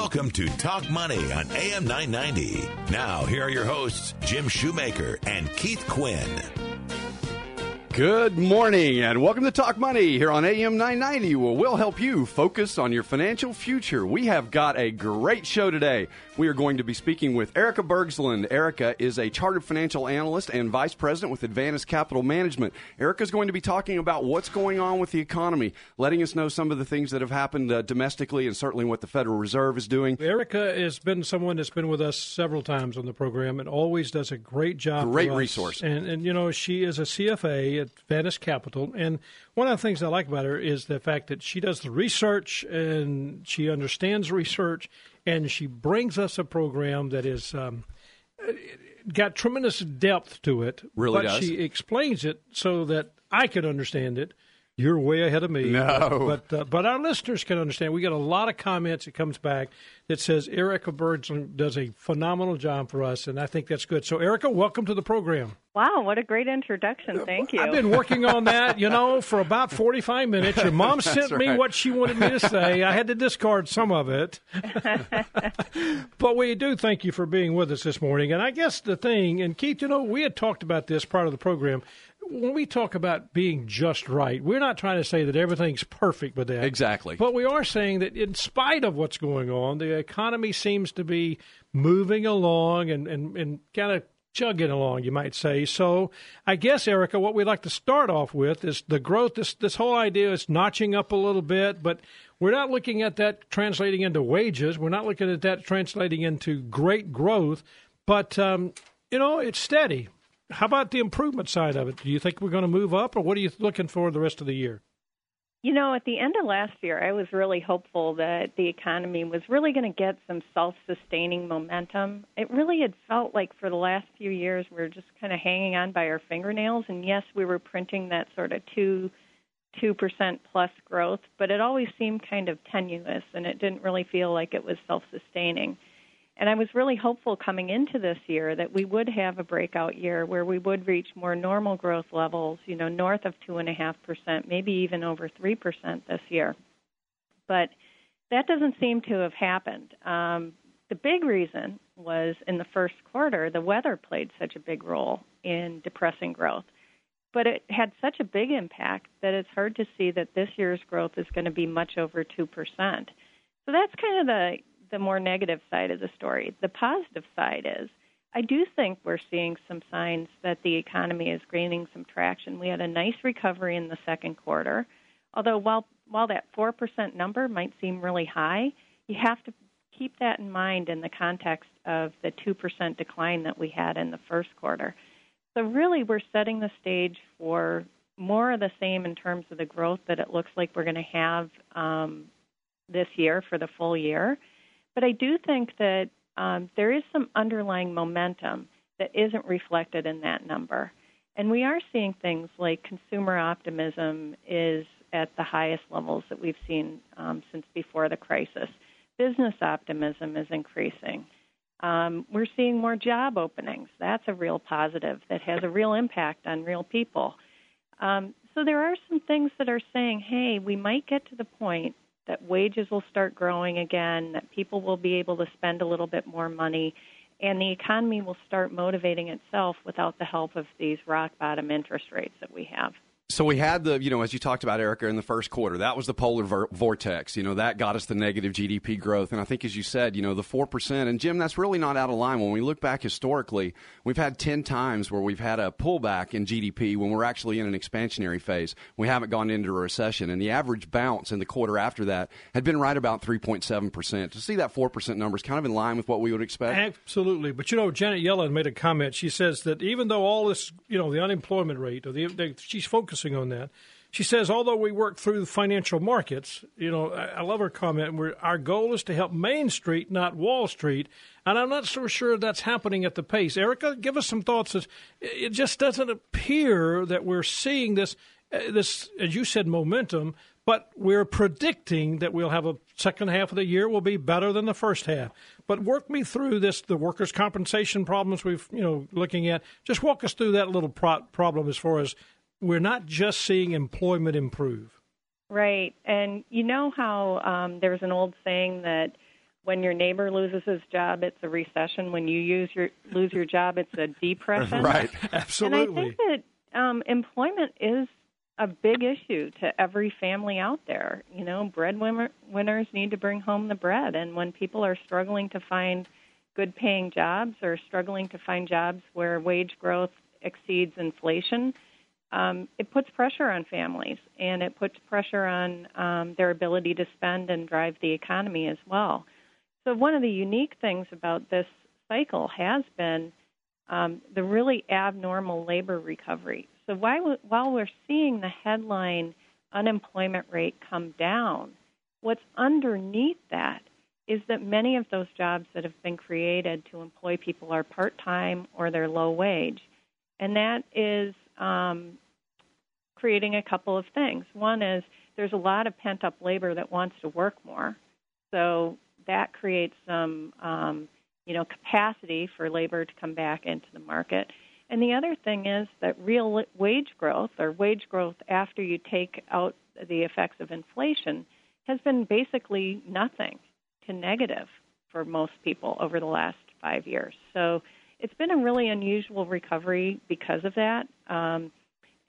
Welcome to Talk Money on AM 990. Now, here are your hosts, Jim Shoemaker and Keith Quinn. Good morning and welcome to Talk Money here on AM 990 where we'll help you focus on your financial future. We have got a great show today. We are going to be speaking with Erica Bergsland. Erica is a chartered financial analyst and vice president with Advantage Capital Management. Erica is going to be talking about what's going on with the economy, letting us know some of the things that have happened uh, domestically and certainly what the Federal Reserve is doing. Erica has been someone that's been with us several times on the program and always does a great job. Great resource. And, and, you know, she is a CFA at Advantage Capital. And one of the things I like about her is the fact that she does the research and she understands research and she brings us a program that is um, got tremendous depth to it. Really but does. she explains it so that I can understand it. You're way ahead of me. No. but uh, but our listeners can understand. We get a lot of comments that comes back that says Erica Bergsland does a phenomenal job for us, and I think that's good. So Erica, welcome to the program. Wow, what a great introduction. Thank you. I've been working on that, you know, for about 45 minutes. Your mom sent me right. what she wanted me to say. I had to discard some of it. but we do thank you for being with us this morning. And I guess the thing, and Keith, you know, we had talked about this part of the program. When we talk about being just right, we're not trying to say that everything's perfect with that. Exactly. But we are saying that in spite of what's going on, the economy seems to be moving along and, and, and kind of chugging along, you might say. So I guess, Erica, what we'd like to start off with is the growth. This this whole idea is notching up a little bit, but we're not looking at that translating into wages. We're not looking at that translating into great growth, but um, you know, it's steady. How about the improvement side of it? Do you think we're going to move up, or what are you looking for the rest of the year? You know, at the end of last year, I was really hopeful that the economy was really going to get some self sustaining momentum. It really had felt like for the last few years we were just kind of hanging on by our fingernails. And yes, we were printing that sort of 2 2% plus growth, but it always seemed kind of tenuous and it didn't really feel like it was self sustaining. And I was really hopeful coming into this year that we would have a breakout year where we would reach more normal growth levels, you know, north of 2.5%, maybe even over 3% this year. But that doesn't seem to have happened. Um, the big reason was in the first quarter, the weather played such a big role in depressing growth. But it had such a big impact that it's hard to see that this year's growth is going to be much over 2%. So that's kind of the the more negative side of the story. The positive side is I do think we're seeing some signs that the economy is gaining some traction. We had a nice recovery in the second quarter. Although while while that 4% number might seem really high, you have to keep that in mind in the context of the 2% decline that we had in the first quarter. So really we're setting the stage for more of the same in terms of the growth that it looks like we're going to have um, this year for the full year. But I do think that um, there is some underlying momentum that isn't reflected in that number. And we are seeing things like consumer optimism is at the highest levels that we've seen um, since before the crisis. Business optimism is increasing. Um, we're seeing more job openings. That's a real positive that has a real impact on real people. Um, so there are some things that are saying, hey, we might get to the point that wages will start growing again, that people will be able to spend a little bit more money, and the economy will start motivating itself without the help of these rock bottom interest rates that we have. So we had the, you know, as you talked about, Erica, in the first quarter, that was the polar ver- vortex. You know, that got us the negative GDP growth. And I think, as you said, you know, the 4%, and Jim, that's really not out of line. When we look back historically, we've had 10 times where we've had a pullback in GDP when we're actually in an expansionary phase. We haven't gone into a recession. And the average bounce in the quarter after that had been right about 3.7%. To see that 4% number is kind of in line with what we would expect. Absolutely. But, you know, Janet Yellen made a comment. She says that even though all this, you know, the unemployment rate, or the, she's focusing on that. She says, although we work through financial markets, you know, I, I love her comment. We're, our goal is to help Main Street, not Wall Street. And I'm not so sure that's happening at the pace. Erica, give us some thoughts. It just doesn't appear that we're seeing this, uh, this, as you said, momentum. But we're predicting that we'll have a second half of the year will be better than the first half. But work me through this, the workers' compensation problems we've, you know, looking at. Just walk us through that little pro- problem as far as we're not just seeing employment improve. Right. And you know how um, there's an old saying that when your neighbor loses his job, it's a recession. When you use your lose your job, it's a depression. right, absolutely. And I think that um, employment is a big issue to every family out there. You know, breadwinners need to bring home the bread, and when people are struggling to find good paying jobs or struggling to find jobs where wage growth exceeds inflation, um, it puts pressure on families and it puts pressure on um, their ability to spend and drive the economy as well. So, one of the unique things about this cycle has been um, the really abnormal labor recovery. So, while, while we're seeing the headline unemployment rate come down, what's underneath that is that many of those jobs that have been created to employ people are part time or they're low wage. And that is um, creating a couple of things. One is there's a lot of pent up labor that wants to work more. So that creates some um, you know capacity for labor to come back into the market. And the other thing is that real wage growth or wage growth after you take out the effects of inflation has been basically nothing to negative for most people over the last five years. So it's been a really unusual recovery because of that. Um,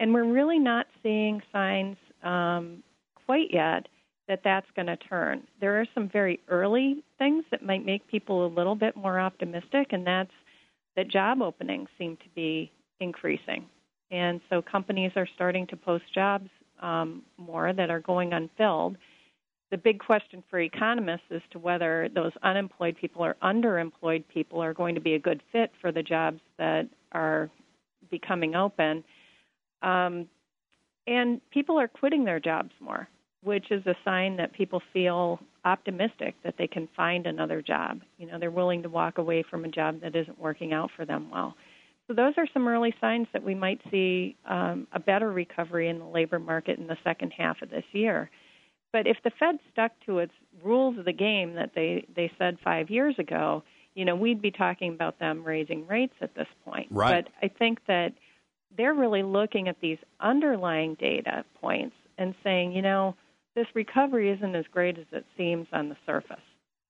and we're really not seeing signs um, quite yet that that's going to turn. There are some very early things that might make people a little bit more optimistic, and that's that job openings seem to be increasing. And so companies are starting to post jobs um, more that are going unfilled the big question for economists as to whether those unemployed people or underemployed people are going to be a good fit for the jobs that are becoming open. Um, and people are quitting their jobs more, which is a sign that people feel optimistic that they can find another job. You know, they're willing to walk away from a job that isn't working out for them well. So those are some early signs that we might see um, a better recovery in the labor market in the second half of this year. But if the Fed stuck to its rules of the game that they, they said five years ago, you know, we'd be talking about them raising rates at this point. Right. But I think that they're really looking at these underlying data points and saying, you know, this recovery isn't as great as it seems on the surface.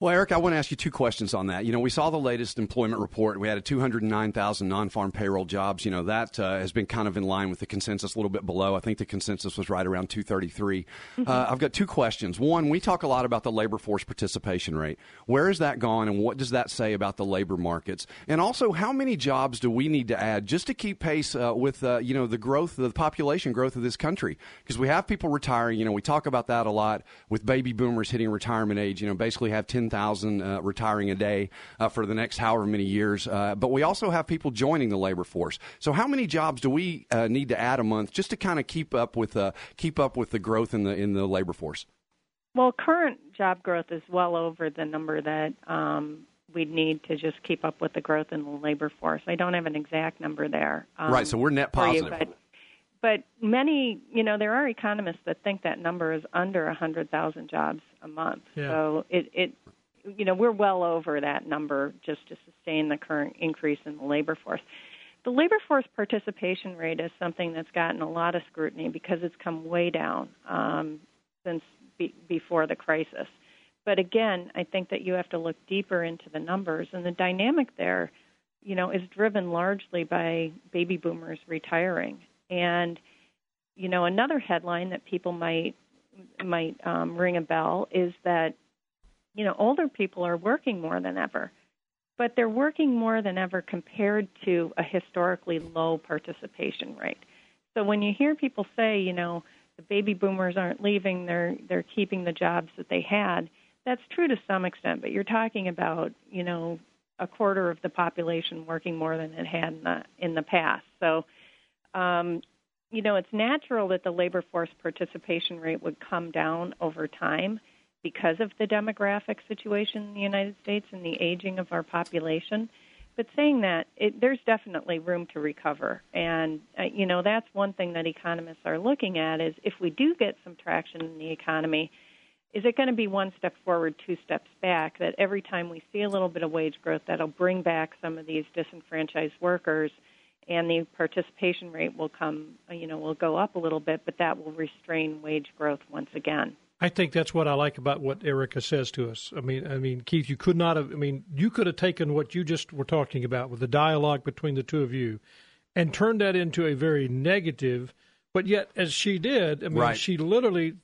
Well, Eric, I want to ask you two questions on that. You know, we saw the latest employment report. We had a 209,000 non-farm payroll jobs. You know, that uh, has been kind of in line with the consensus, a little bit below. I think the consensus was right around 233. Mm-hmm. Uh, I've got two questions. One, we talk a lot about the labor force participation rate. Where has that gone, and what does that say about the labor markets? And also, how many jobs do we need to add just to keep pace uh, with, uh, you know, the growth, the population growth of this country? Because we have people retiring. You know, we talk about that a lot with baby boomers hitting retirement age. You know, basically have 10 10,000 uh, retiring a day uh, for the next however many years. Uh, but we also have people joining the labor force. So how many jobs do we uh, need to add a month just to kind of keep up with uh, keep up with the growth in the in the labor force? Well, current job growth is well over the number that um, we'd need to just keep up with the growth in the labor force. I don't have an exact number there. Um, right, so we're net positive. You, but, but many, you know, there are economists that think that number is under 100,000 jobs a month. Yeah. So it, it you know, we're well over that number just to sustain the current increase in the labor force. The labor force participation rate is something that's gotten a lot of scrutiny because it's come way down um, since be- before the crisis. But again, I think that you have to look deeper into the numbers, and the dynamic there, you know, is driven largely by baby boomers retiring. And you know, another headline that people might might um, ring a bell is that you know, older people are working more than ever, but they're working more than ever compared to a historically low participation rate. So when you hear people say, you know, the baby boomers aren't leaving, they're they're keeping the jobs that they had, that's true to some extent, but you're talking about, you know, a quarter of the population working more than it had in the in the past. So um, you know, it's natural that the labor force participation rate would come down over time because of the demographic situation in the United States and the aging of our population. But saying that, it, there's definitely room to recover, and uh, you know that's one thing that economists are looking at is if we do get some traction in the economy, is it going to be one step forward, two steps back? That every time we see a little bit of wage growth, that'll bring back some of these disenfranchised workers, and the participation rate will come, you know, will go up a little bit, but that will restrain wage growth once again. I think that's what I like about what Erica says to us. I mean, I mean, Keith, you could not have. I mean, you could have taken what you just were talking about with the dialogue between the two of you, and turned that into a very negative. But yet, as she did, I mean, Right. she literally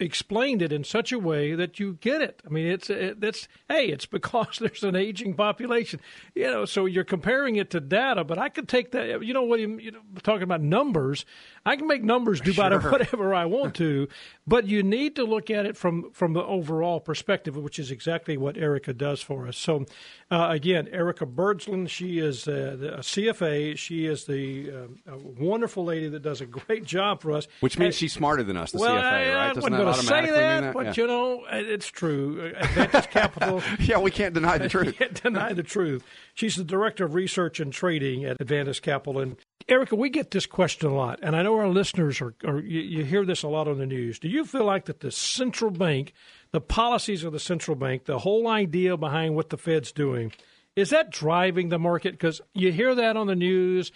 explained it in such a way that you get it. I mean, it's it, that's hey, it's because there's an aging population, you know. So you're comparing it to data, but I could take that. You know what? You, you know, talking about numbers, I can make numbers do about Sure. whatever I want to, but you need to look at it from from the overall perspective, which is exactly what Erica does for us. So, uh, again, Erica Bergsland, she is uh, the- a CFA. She is the a wonderful lady that does a great job for us. Which means And- she's smarter than us, the well, CFA, I, I right? Doesn't wasn't going to say that, that? but yeah. you know, it's true. Advantage Capital. yeah, we can't deny the truth. can't deny the truth. She's the director of research and trading at Advantage Capital. And Erica, we get this question a lot, and I know our listeners are, are you, you hear this a lot on the news. Do you feel like that the central bank, the policies of the central bank, the whole idea behind what the Fed's doing, is that driving the market? Because you hear that on the news.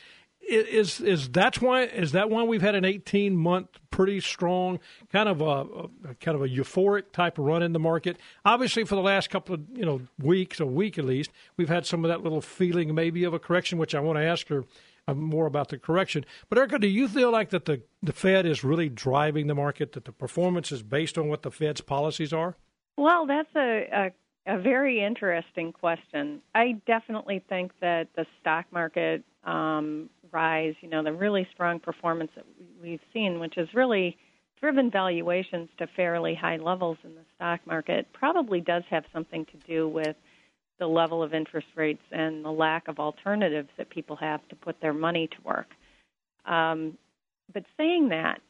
Is is that's why is that why we've had an eighteen month pretty strong kind of a, a kind of a euphoric type of run in the market? Obviously, for the last couple of you know weeks, a week at least, we've had some of that little feeling maybe of a correction, which I want to ask her more about the correction. But Erica, do you feel like that the the Fed is really driving the market? That the performance is based on what the Fed's policies are? Well, that's a, a, a very interesting question. I definitely think that the stock market um, rise, you know, the really strong performance that we've seen, which has really driven valuations to fairly high levels in the stock market, probably does have something to do with the level of interest rates and the lack of alternatives that people have to put their money to work. Um, but saying that,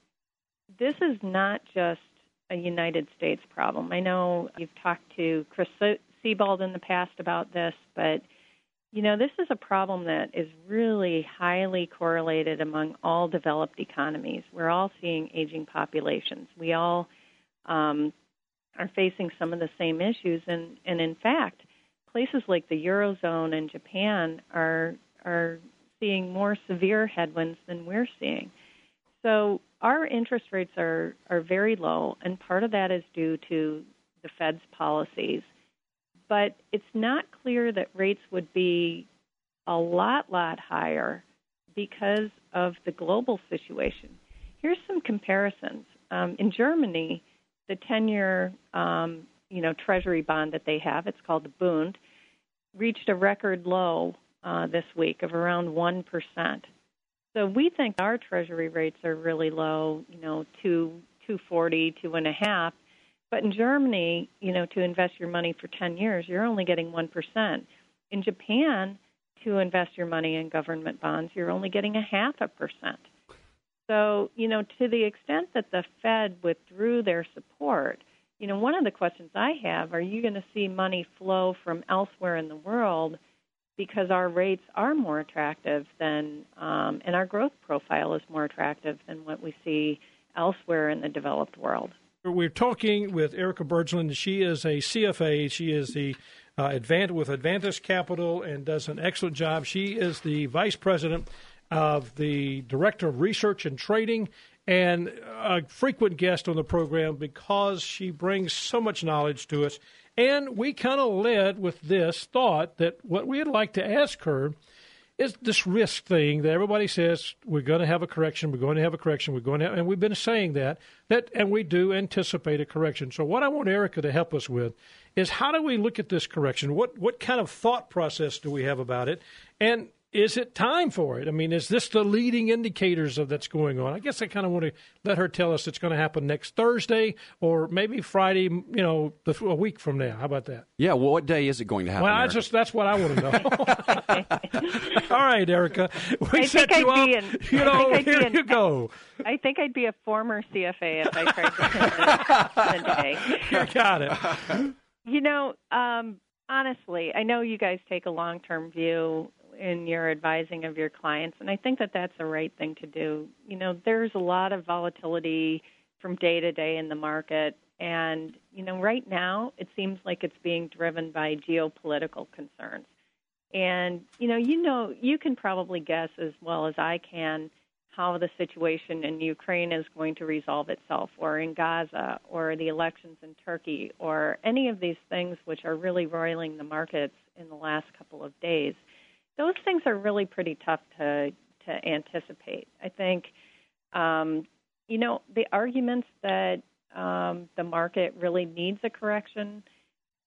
this is not just a United States problem. I know you've talked to Chris Sebald in the past about this, but you know this is a problem that is really highly correlated among all developed economies. We're all seeing aging populations. We all um, are facing some of the same issues, and, and in fact, places like the eurozone and Japan are are seeing more severe headwinds than we're seeing. So our interest rates are, are very low, and part of that is due to the Fed's policies. But it's not clear that rates would be a lot, lot higher because of the global situation. Here's some comparisons. Um, in Germany, the 10-year, um, you know, Treasury bond that they have, it's called the Bund, reached a record low uh, this week of around one percent. So we think our treasury rates are really low, you know, two two forty, two and a half. But in Germany, you know, to invest your money for ten years, you're only getting one percent. In Japan, to invest your money in government bonds, you're only getting a half a percent. So, you know, to the extent that the Fed withdrew their support, you know, one of the questions I have are you going to see money flow from elsewhere in the world because our rates are more attractive than, um, and our growth profile is more attractive than what we see elsewhere in the developed world? We're talking with Erica Bergsland. She is a CFA. She is the uh, advan with Advantage Capital and does an excellent job. She is the vice president of the director of research and trading and a frequent guest on the program because she brings so much knowledge to us. And we kind of led with this thought that what we'd like to ask her is this risk thing that everybody says we're going to have a correction, we're going to have a correction, we're going to, have, and we've been saying that that, and we do anticipate a correction. So what I want Erica to help us with is how do we look at this correction? What what kind of thought process do we have about it, and is it time for it? I mean, is this the leading indicators of that's going on? I guess I kind of want to let her tell us it's going to happen next Thursday or maybe Friday, you know, a week from now. How about that? Yeah, well, what day is it going to happen? Well, I just that's what I want to know. All right, Erica. We I set think you I'd up. be in- you I know, think I'd be here in- you go. I think I'd be a former CFA if I tried to spend a day. You got it. You know, um, honestly, I know you guys take a long term view in your advising of your clients, and I think that that's the right thing to do. You know, there's a lot of volatility from day to day in the market, and, you know, right now it seems like it's being driven by geopolitical concerns. And, you know, you know, you can probably guess as well as I can how the situation in Ukraine is going to resolve itself, or in Gaza, or the elections in Turkey, or any of these things which are really roiling the markets in the last couple of days, those things are really pretty tough to to anticipate. I think, um, you know, the arguments that um, the market really needs a correction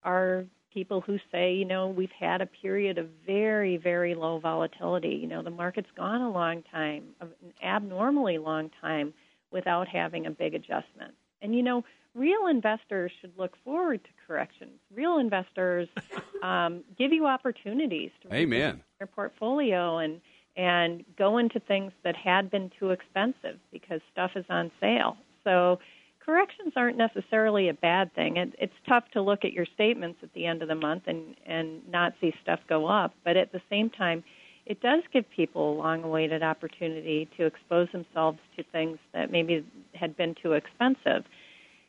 are people who say, you know, we've had a period of very, very low volatility. You know, the market's gone a long time, an abnormally long time, without having a big adjustment. And, you know, real investors should look forward to corrections. Real investors um, give you opportunities to Amen. Your portfolio and and go into things that had been too expensive because stuff is on sale. So corrections aren't necessarily a bad thing. It, it's tough to look at your statements at the end of the month and and not see stuff go up, but at the same time, it does give people a long-awaited opportunity to expose themselves to things that maybe had been too expensive.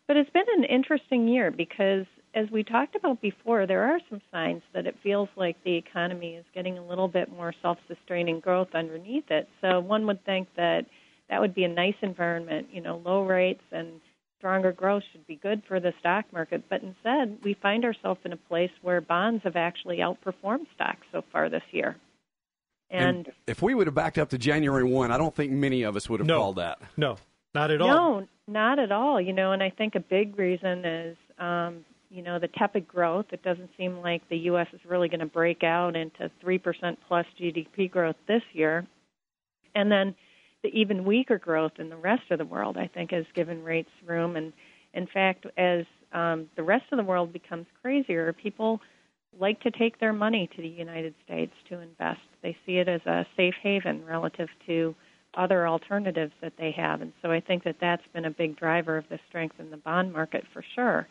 But it's been an interesting year because as we talked about before, there are some signs that it feels like the economy is getting a little bit more self-sustaining growth underneath it. So one would think that that would be a nice environment, you know, low rates and stronger growth should be good for the stock market. But instead, we find ourselves in a place where bonds have actually outperformed stocks so far this year. And, and if we would have backed up to January 1, I don't think many of us would have no, called that. No, not at all. No, not at all. You know, and I think a big reason is, um, you know, the tepid growth. It doesn't seem like the U.S. is really going to break out into 3% plus GDP growth this year. And then the even weaker growth in the rest of the world, I think, has given rates room. And in fact, as um, the rest of the world becomes crazier, people like to take their money to the United States to invest. They see it as a safe haven relative to other alternatives that they have. And so I think that that's been a big driver of the strength in the bond market for sure.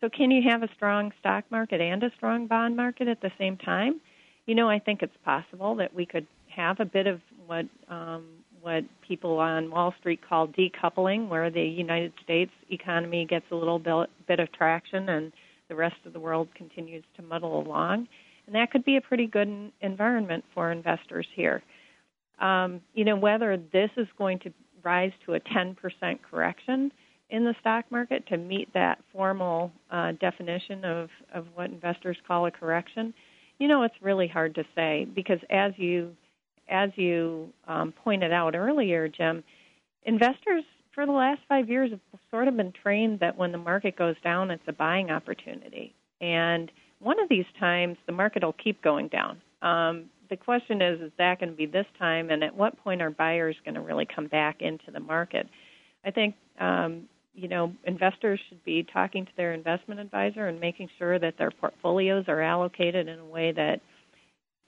So, can you have a strong stock market and a strong bond market at the same time? You know, I think it's possible that we could have a bit of what um, what people on Wall Street call decoupling, where the United States economy gets a little bit, bit of traction and the rest of the world continues to muddle along. And that could be a pretty good environment for investors here. Um, you know, whether this is going to rise to a 10% correction in the stock market to meet that formal uh, definition of, of what investors call a correction, you know, it's really hard to say because as you as you um, pointed out earlier, Jim, investors for the last five years have sort of been trained that when the market goes down, it's a buying opportunity. And one of these times, the market will keep going down. Um, the question is, is that going to be this time? And at what point are buyers going to really come back into the market? I think, um, you know, investors should be talking to their investment advisor and making sure that their portfolios are allocated in a way that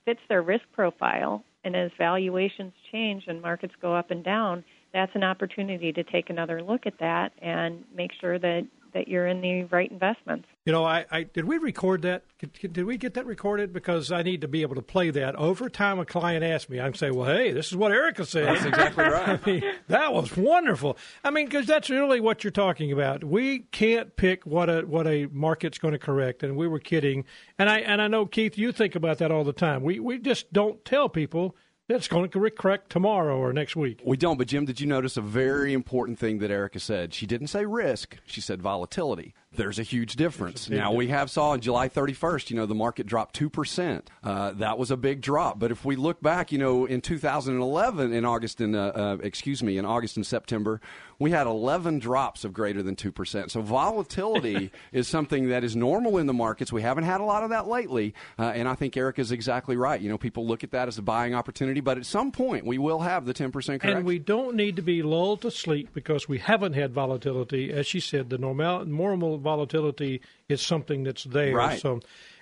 fits their risk profile. And as valuations change and markets go up and down, that's an opportunity to take another look at that and make sure that that you're in the right investments. You know, I, I did we record that? Did we get that recorded? Because I need to be able to play that. Over time, a client asked me, I'm say, "Well, hey, this is what Erica said." That's exactly right. I mean, that was wonderful. I mean, because that's really what you're talking about. We can't pick what a what a market's going to correct, and we were kidding. And I and I know Keith, you think about that all the time. We we just don't tell people it's going to correct tomorrow or next week. We don't, but Jim, did you notice a very important thing that Erica said? She didn't say risk, she said volatility there's a huge difference. A now, we have saw on July 31st, you know, the market dropped 2%. Uh, that was a big drop. But if we look back, you know, in 2011, in August and, uh, uh, excuse me, in August and September, we had 11 drops of greater than 2%. So volatility is something that is normal in the markets. We haven't had a lot of that lately. Uh, and I think Eric is exactly right. You know, people look at that as a buying opportunity, but at some point we will have the 10% correction. And we don't need to be lulled to sleep because we haven't had volatility. As she said, the normal, normal volatility is something that's there. Right. So,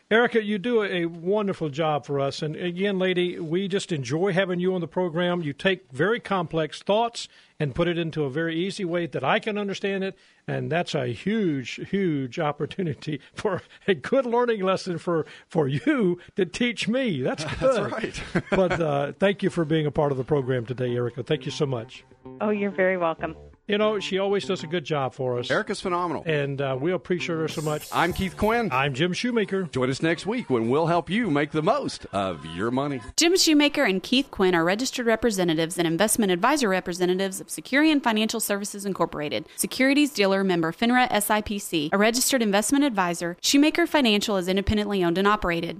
Erica, you do a wonderful job for us. And again, lady, we just enjoy having you on the program. You take very complex thoughts and put it into a very easy way that I can understand it. And that's a huge, huge opportunity for a good learning lesson for, for you to teach me. That's good. That's right. but uh, thank you for being a part of the program today, Erica. Thank you so much. Oh, you're very welcome. You know, she always does a good job for us. Erica's phenomenal. And uh, we appreciate her so much. I'm Keith Quinn. I'm Jim Shoemaker. Join us next week when we'll help you make the most of your money. Jim Shoemaker and Keith Quinn are registered representatives and investment advisor representatives of Securian Financial Services Incorporated, securities dealer member FINRA SIPC, a registered investment advisor. Shoemaker Financial is independently owned and operated.